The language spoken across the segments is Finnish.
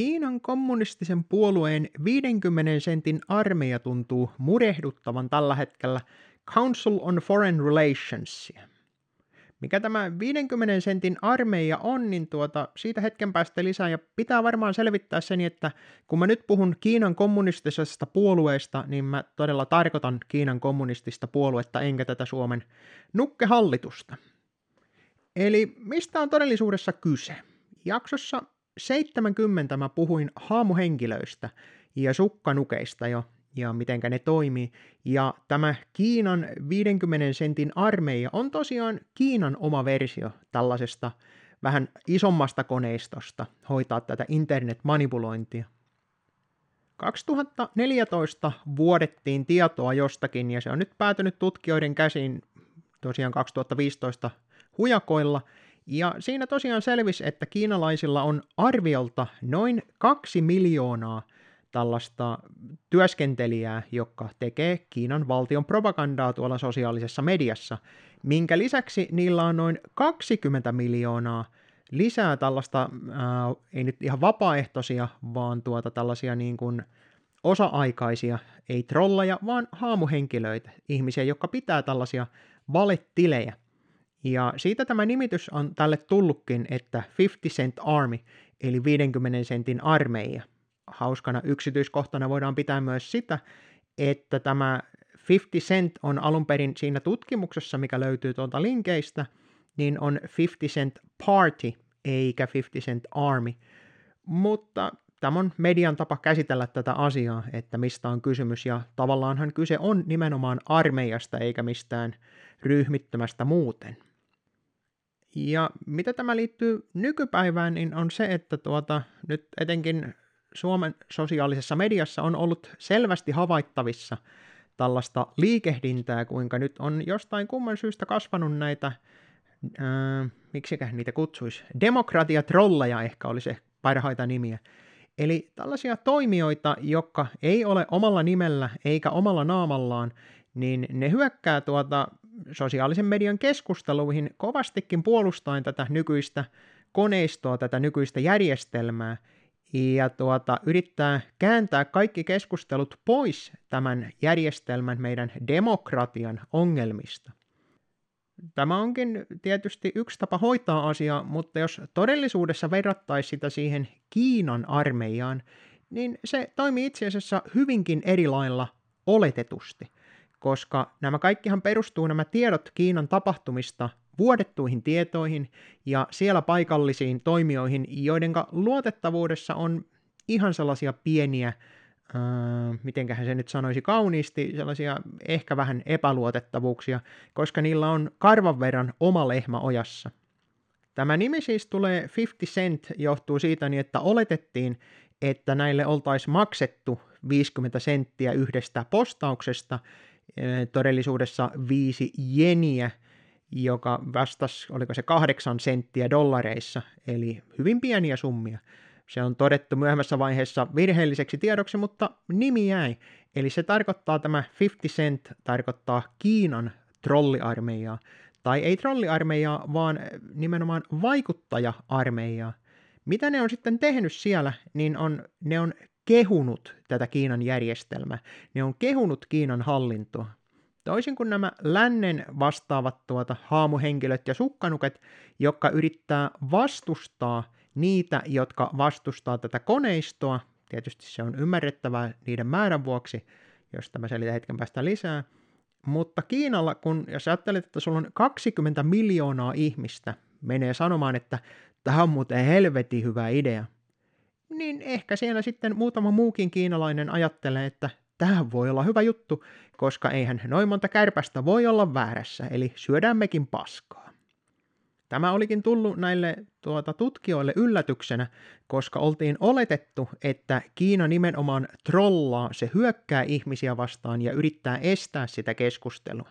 Kiinan kommunistisen puolueen 50 sentin armeija tuntuu murehduttavan tällä hetkellä Council on Foreign Relationsia. Mikä tämä 50 sentin armeija on, niin tuota, siitä hetken päästä lisää ja pitää varmaan selvittää sen, että kun mä nyt puhun Kiinan kommunistisesta puolueesta, niin mä todella tarkoitan Kiinan kommunistista puoluetta enkä tätä Suomen nukkehallitusta. Eli mistä on todellisuudessa kyse? Jaksossa 70 mä puhuin haamuhenkilöistä ja sukkanukeista jo, ja mitenkä ne toimii. Ja tämä Kiinan 50 sentin armeija on tosiaan Kiinan oma versio tällaisesta vähän isommasta koneistosta hoitaa tätä internet-manipulointia. 2014 vuodettiin tietoa jostakin ja se on nyt päätynyt tutkijoiden käsiin tosiaan 2015 hujakoilla, ja siinä tosiaan selvisi, että kiinalaisilla on arviolta noin kaksi miljoonaa tällaista työskentelijää, joka tekee Kiinan valtion propagandaa tuolla sosiaalisessa mediassa, minkä lisäksi niillä on noin 20 miljoonaa lisää tällaista, ää, ei nyt ihan vapaaehtoisia, vaan tuota tällaisia niin kuin osa-aikaisia, ei trolleja, vaan haamuhenkilöitä, ihmisiä, jotka pitää tällaisia valettilejä. Ja siitä tämä nimitys on tälle tullutkin, että 50 Cent Army, eli 50 sentin armeija. Hauskana yksityiskohtana voidaan pitää myös sitä, että tämä 50 Cent on alun perin siinä tutkimuksessa, mikä löytyy tuolta linkeistä, niin on 50 Cent Party eikä 50 Cent Army. Mutta tämä on median tapa käsitellä tätä asiaa, että mistä on kysymys, ja tavallaanhan kyse on nimenomaan armeijasta eikä mistään ryhmittömästä muuten. Ja mitä tämä liittyy nykypäivään, niin on se, että tuota, nyt etenkin Suomen sosiaalisessa mediassa on ollut selvästi havaittavissa tällaista liikehdintää, kuinka nyt on jostain kumman syystä kasvanut näitä, ää, miksikä niitä kutsuisi, demokratiatrolleja ehkä olisi se parhaita nimiä. Eli tällaisia toimijoita, jotka ei ole omalla nimellä eikä omalla naamallaan, niin ne hyökkää tuota sosiaalisen median keskusteluihin kovastikin puolustaen tätä nykyistä koneistoa, tätä nykyistä järjestelmää, ja tuota, yrittää kääntää kaikki keskustelut pois tämän järjestelmän, meidän demokratian ongelmista. Tämä onkin tietysti yksi tapa hoitaa asiaa, mutta jos todellisuudessa verrattaisiin sitä siihen Kiinan armeijaan, niin se toimii itse asiassa hyvinkin eri lailla oletetusti – koska nämä kaikkihan perustuu nämä tiedot Kiinan tapahtumista vuodettuihin tietoihin ja siellä paikallisiin toimijoihin, joiden luotettavuudessa on ihan sellaisia pieniä, äh, mitenköhän se nyt sanoisi kauniisti, sellaisia ehkä vähän epäluotettavuuksia, koska niillä on karvan verran oma lehmä ojassa. Tämä nimi siis tulee 50 cent, johtuu siitä, niin että oletettiin, että näille oltaisiin maksettu 50 senttiä yhdestä postauksesta, todellisuudessa viisi jeniä, joka vastasi, oliko se kahdeksan senttiä dollareissa, eli hyvin pieniä summia. Se on todettu myöhemmässä vaiheessa virheelliseksi tiedoksi, mutta nimi jäi. Eli se tarkoittaa tämä 50 cent, tarkoittaa Kiinan trolliarmeijaa. Tai ei trolliarmeijaa, vaan nimenomaan vaikuttaja-armeijaa. Mitä ne on sitten tehnyt siellä, niin on, ne on kehunut tätä Kiinan järjestelmää. Ne on kehunut Kiinan hallintoa. Toisin kuin nämä lännen vastaavat tuota haamuhenkilöt ja sukkanuket, jotka yrittää vastustaa niitä, jotka vastustaa tätä koneistoa, tietysti se on ymmärrettävää niiden määrän vuoksi, jos tämä selitän hetken päästä lisää, mutta Kiinalla, kun jos ajattelet, että sulla on 20 miljoonaa ihmistä, menee sanomaan, että tämä on muuten helvetin hyvä idea – niin ehkä siellä sitten muutama muukin kiinalainen ajattelee, että tähän voi olla hyvä juttu, koska eihän noin monta kärpästä voi olla väärässä, eli syödään mekin paskaa. Tämä olikin tullut näille tuota, tutkijoille yllätyksenä, koska oltiin oletettu, että Kiina nimenomaan trollaa, se hyökkää ihmisiä vastaan ja yrittää estää sitä keskustelua.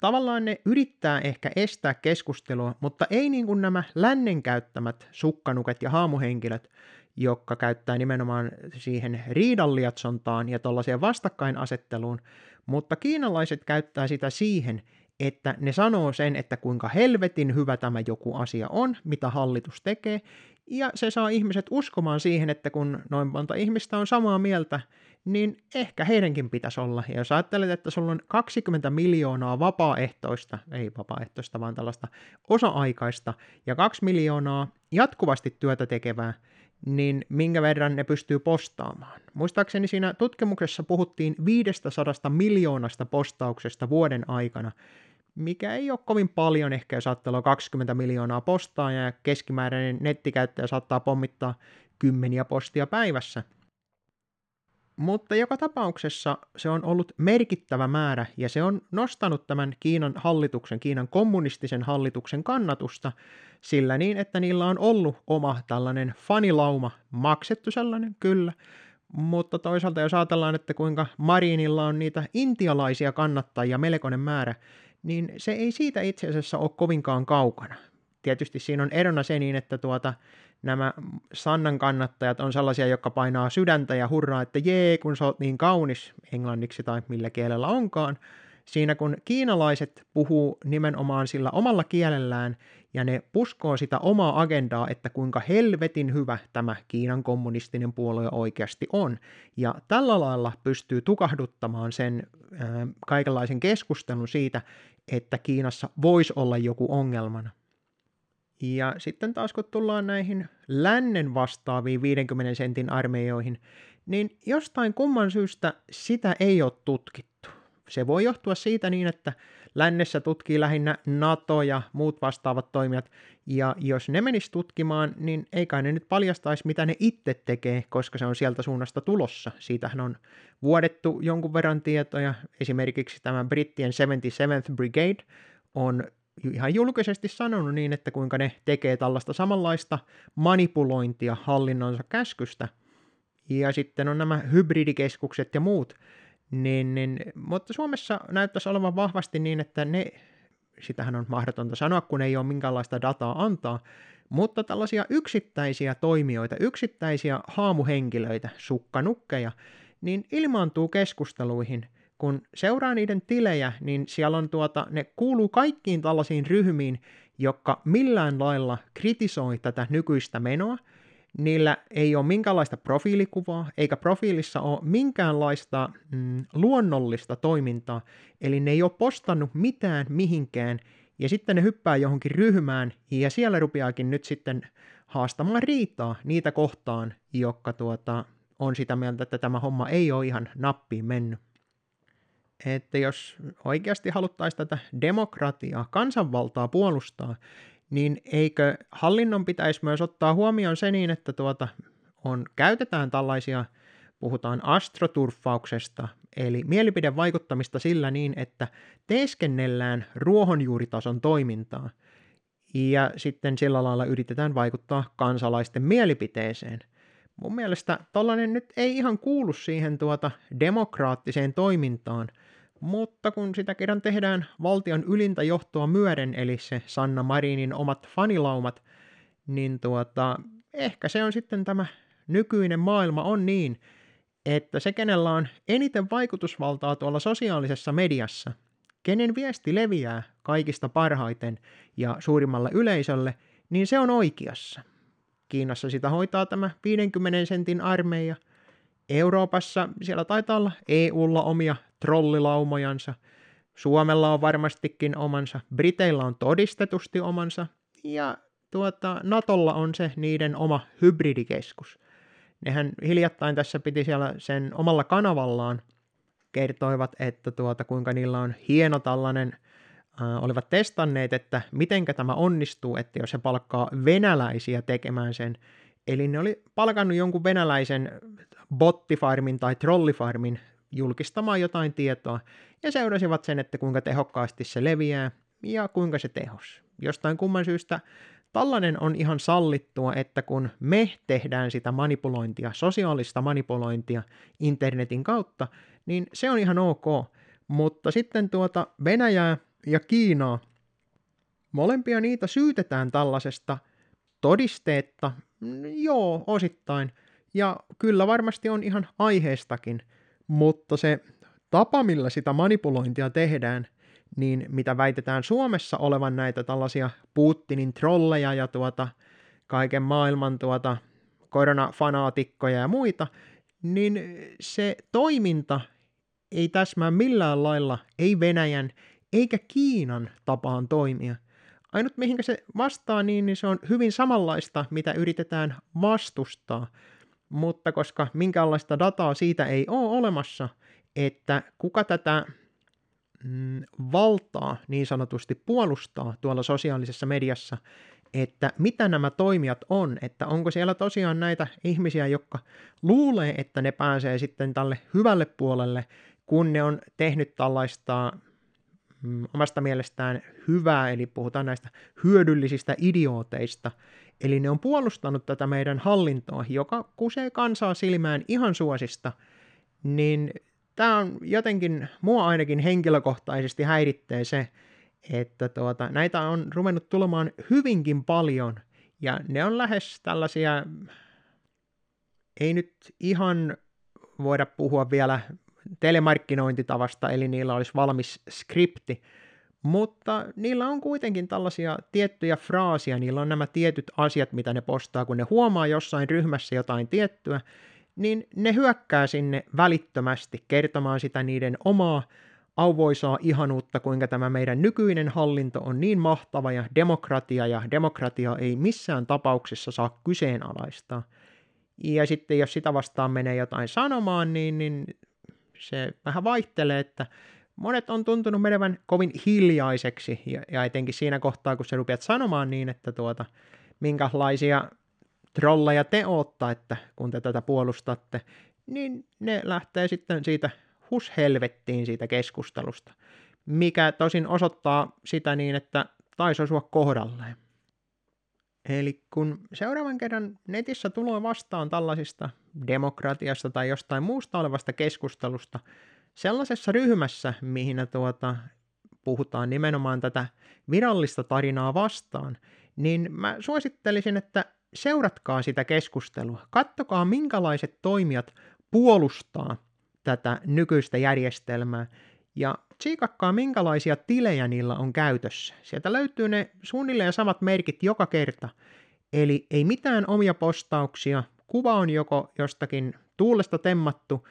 Tavallaan ne yrittää ehkä estää keskustelua, mutta ei niin kuin nämä lännen käyttämät sukkanuket ja haamuhenkilöt, joka käyttää nimenomaan siihen riidanliatsontaan ja tuollaiseen vastakkainasetteluun, mutta kiinalaiset käyttää sitä siihen, että ne sanoo sen, että kuinka helvetin hyvä tämä joku asia on, mitä hallitus tekee, ja se saa ihmiset uskomaan siihen, että kun noin monta ihmistä on samaa mieltä, niin ehkä heidänkin pitäisi olla. Ja jos ajattelet, että sulla on 20 miljoonaa vapaaehtoista, ei vapaaehtoista, vaan tällaista osa-aikaista, ja 2 miljoonaa jatkuvasti työtä tekevää, niin minkä verran ne pystyy postaamaan. Muistaakseni siinä tutkimuksessa puhuttiin 500 miljoonasta postauksesta vuoden aikana, mikä ei ole kovin paljon, ehkä jos ajattelee 20 miljoonaa postaa ja keskimääräinen nettikäyttäjä saattaa pommittaa kymmeniä postia päivässä. Mutta joka tapauksessa se on ollut merkittävä määrä ja se on nostanut tämän Kiinan hallituksen, Kiinan kommunistisen hallituksen kannatusta sillä niin, että niillä on ollut oma tällainen fanilauma, maksettu sellainen kyllä, mutta toisaalta jos ajatellaan, että kuinka Marinilla on niitä intialaisia kannattajia melkoinen määrä, niin se ei siitä itse asiassa ole kovinkaan kaukana. Tietysti siinä on erona se niin, että tuota, nämä Sannan kannattajat on sellaisia, jotka painaa sydäntä ja hurraa, että jee, kun sä oot niin kaunis englanniksi tai millä kielellä onkaan. Siinä kun kiinalaiset puhuu nimenomaan sillä omalla kielellään ja ne puskoo sitä omaa agendaa, että kuinka helvetin hyvä tämä Kiinan kommunistinen puolue oikeasti on. Ja tällä lailla pystyy tukahduttamaan sen äh, kaikenlaisen keskustelun siitä, että Kiinassa voisi olla joku ongelmana. Ja sitten taas kun tullaan näihin lännen vastaaviin 50 sentin armeijoihin, niin jostain kumman syystä sitä ei ole tutkittu. Se voi johtua siitä niin, että lännessä tutkii lähinnä NATO ja muut vastaavat toimijat, ja jos ne menis tutkimaan, niin ei kai ne nyt paljastaisi, mitä ne itse tekee, koska se on sieltä suunnasta tulossa. Siitähän on vuodettu jonkun verran tietoja, esimerkiksi tämä brittien 77th Brigade on ihan julkisesti sanonut niin, että kuinka ne tekee tällaista samanlaista manipulointia hallinnonsa käskystä. Ja sitten on nämä hybridikeskukset ja muut, niin, niin, mutta Suomessa näyttäisi olevan vahvasti niin, että ne, sitähän on mahdotonta sanoa, kun ei ole minkäänlaista dataa antaa, mutta tällaisia yksittäisiä toimijoita, yksittäisiä haamuhenkilöitä, sukkanukkeja, niin ilmaantuu keskusteluihin – kun seuraa niiden tilejä, niin siellä on tuota, ne kuuluu kaikkiin tällaisiin ryhmiin, jotka millään lailla kritisoi tätä nykyistä menoa. Niillä ei ole minkäänlaista profiilikuvaa, eikä profiilissa ole minkäänlaista mm, luonnollista toimintaa, eli ne ei ole postannut mitään mihinkään, ja sitten ne hyppää johonkin ryhmään, ja siellä rupeakin nyt sitten haastamaan riitaa niitä kohtaan, jotka tuota, on sitä mieltä, että tämä homma ei ole ihan nappiin mennyt että jos oikeasti haluttaisiin tätä demokratiaa, kansanvaltaa puolustaa, niin eikö hallinnon pitäisi myös ottaa huomioon se niin, että tuota, on, käytetään tällaisia, puhutaan astroturfauksesta, eli mielipidevaikuttamista sillä niin, että teeskennellään ruohonjuuritason toimintaa, ja sitten sillä lailla yritetään vaikuttaa kansalaisten mielipiteeseen – mun mielestä tällainen nyt ei ihan kuulu siihen tuota demokraattiseen toimintaan, mutta kun sitä kerran tehdään valtion ylintä johtoa myöden, eli se Sanna Marinin omat fanilaumat, niin tuota, ehkä se on sitten tämä nykyinen maailma on niin, että se, kenellä on eniten vaikutusvaltaa tuolla sosiaalisessa mediassa, kenen viesti leviää kaikista parhaiten ja suurimmalle yleisölle, niin se on oikeassa. Kiinassa sitä hoitaa tämä 50 sentin armeija. Euroopassa siellä taitaa olla EUlla omia trollilaumojansa. Suomella on varmastikin omansa. Briteillä on todistetusti omansa. Ja tuota, Natolla on se niiden oma hybridikeskus. Nehän hiljattain tässä piti siellä sen omalla kanavallaan kertoivat, että tuota, kuinka niillä on hieno tällainen – äh, olivat testanneet, että mitenkä tämä onnistuu, että jos se palkkaa venäläisiä tekemään sen. Eli ne oli palkannut jonkun venäläisen bottifarmin tai trollifarmin julkistamaan jotain tietoa ja seurasivat sen, että kuinka tehokkaasti se leviää ja kuinka se tehos. Jostain kumman syystä tällainen on ihan sallittua, että kun me tehdään sitä manipulointia, sosiaalista manipulointia internetin kautta, niin se on ihan ok. Mutta sitten tuota Venäjää ja Kiinaa, molempia niitä syytetään tällaisesta todisteetta, joo, osittain, ja kyllä varmasti on ihan aiheestakin, mutta se tapa, millä sitä manipulointia tehdään, niin mitä väitetään Suomessa olevan näitä tällaisia Putinin trolleja ja tuota, kaiken maailman tuota, koronafanaatikkoja ja muita, niin se toiminta ei täsmää millään lailla, ei Venäjän eikä Kiinan tapaan toimia. Ainut mihinkä se vastaa niin, niin se on hyvin samanlaista, mitä yritetään vastustaa. Mutta koska minkäänlaista dataa siitä ei ole olemassa, että kuka tätä mm, valtaa niin sanotusti puolustaa tuolla sosiaalisessa mediassa, että mitä nämä toimijat on, että onko siellä tosiaan näitä ihmisiä, jotka luulee, että ne pääsee sitten tälle hyvälle puolelle, kun ne on tehnyt tällaista omasta mielestään hyvää, eli puhutaan näistä hyödyllisistä idiooteista, eli ne on puolustanut tätä meidän hallintoa, joka kusee kansaa silmään ihan suosista, niin tämä on jotenkin, mua ainakin henkilökohtaisesti häiritsee se, että tuota, näitä on ruvennut tulemaan hyvinkin paljon, ja ne on lähes tällaisia, ei nyt ihan voida puhua vielä telemarkkinointitavasta, eli niillä olisi valmis skripti, mutta niillä on kuitenkin tällaisia tiettyjä fraasia, niillä on nämä tietyt asiat, mitä ne postaa, kun ne huomaa jossain ryhmässä jotain tiettyä, niin ne hyökkää sinne välittömästi kertomaan sitä niiden omaa auvoisaa ihanuutta, kuinka tämä meidän nykyinen hallinto on niin mahtava ja demokratia ja demokratia ei missään tapauksessa saa kyseenalaistaa. Ja sitten jos sitä vastaan menee jotain sanomaan, niin, niin se vähän vaihtelee, että monet on tuntunut menevän kovin hiljaiseksi, ja, ja etenkin siinä kohtaa, kun sä rupeat sanomaan niin, että tuota, minkälaisia trolleja te ootta, että kun te tätä puolustatte, niin ne lähtee sitten siitä hus helvettiin siitä keskustelusta, mikä tosin osoittaa sitä niin, että taisi osua kohdalleen. Eli kun seuraavan kerran netissä tulee vastaan tällaisista demokratiasta tai jostain muusta olevasta keskustelusta sellaisessa ryhmässä, mihin tuota, puhutaan nimenomaan tätä virallista tarinaa vastaan, niin mä suosittelisin, että seuratkaa sitä keskustelua. Kattokaa, minkälaiset toimijat puolustaa tätä nykyistä järjestelmää ja tsiikakkaa, minkälaisia tilejä niillä on käytössä. Sieltä löytyy ne suunnilleen samat merkit joka kerta. Eli ei mitään omia postauksia, kuva on joko jostakin tuulesta temmattu,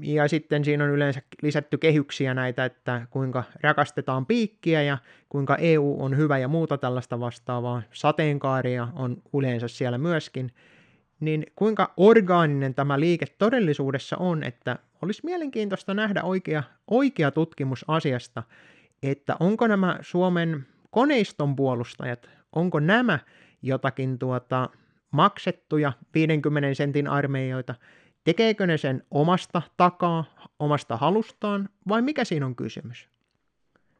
ja sitten siinä on yleensä lisätty kehyksiä näitä, että kuinka rakastetaan piikkiä ja kuinka EU on hyvä ja muuta tällaista vastaavaa. Sateenkaaria on yleensä siellä myöskin. Niin kuinka orgaaninen tämä liike todellisuudessa on, että olisi mielenkiintoista nähdä oikea, oikea tutkimus asiasta, että onko nämä Suomen koneiston puolustajat, onko nämä jotakin tuota maksettuja 50 sentin armeijoita, tekeekö ne sen omasta takaa, omasta halustaan, vai mikä siinä on kysymys?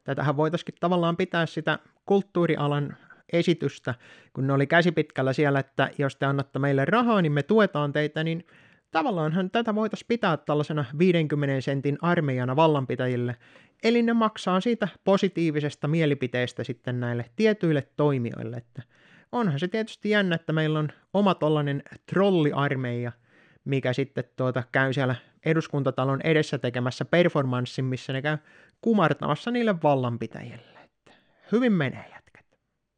Tätähän voitaisiin tavallaan pitää sitä kulttuurialan esitystä, kun ne oli käsipitkällä siellä, että jos te annatte meille rahaa, niin me tuetaan teitä, niin tavallaanhan tätä voitaisiin pitää tällaisena 50 sentin armeijana vallanpitäjille, eli ne maksaa siitä positiivisesta mielipiteestä sitten näille tietyille toimijoille, että onhan se tietysti jännä, että meillä on oma tollainen trolliarmeija, mikä sitten tuota, käy siellä eduskuntatalon edessä tekemässä performanssin, missä ne käy kumartamassa niille vallanpitäjille. Että hyvin menee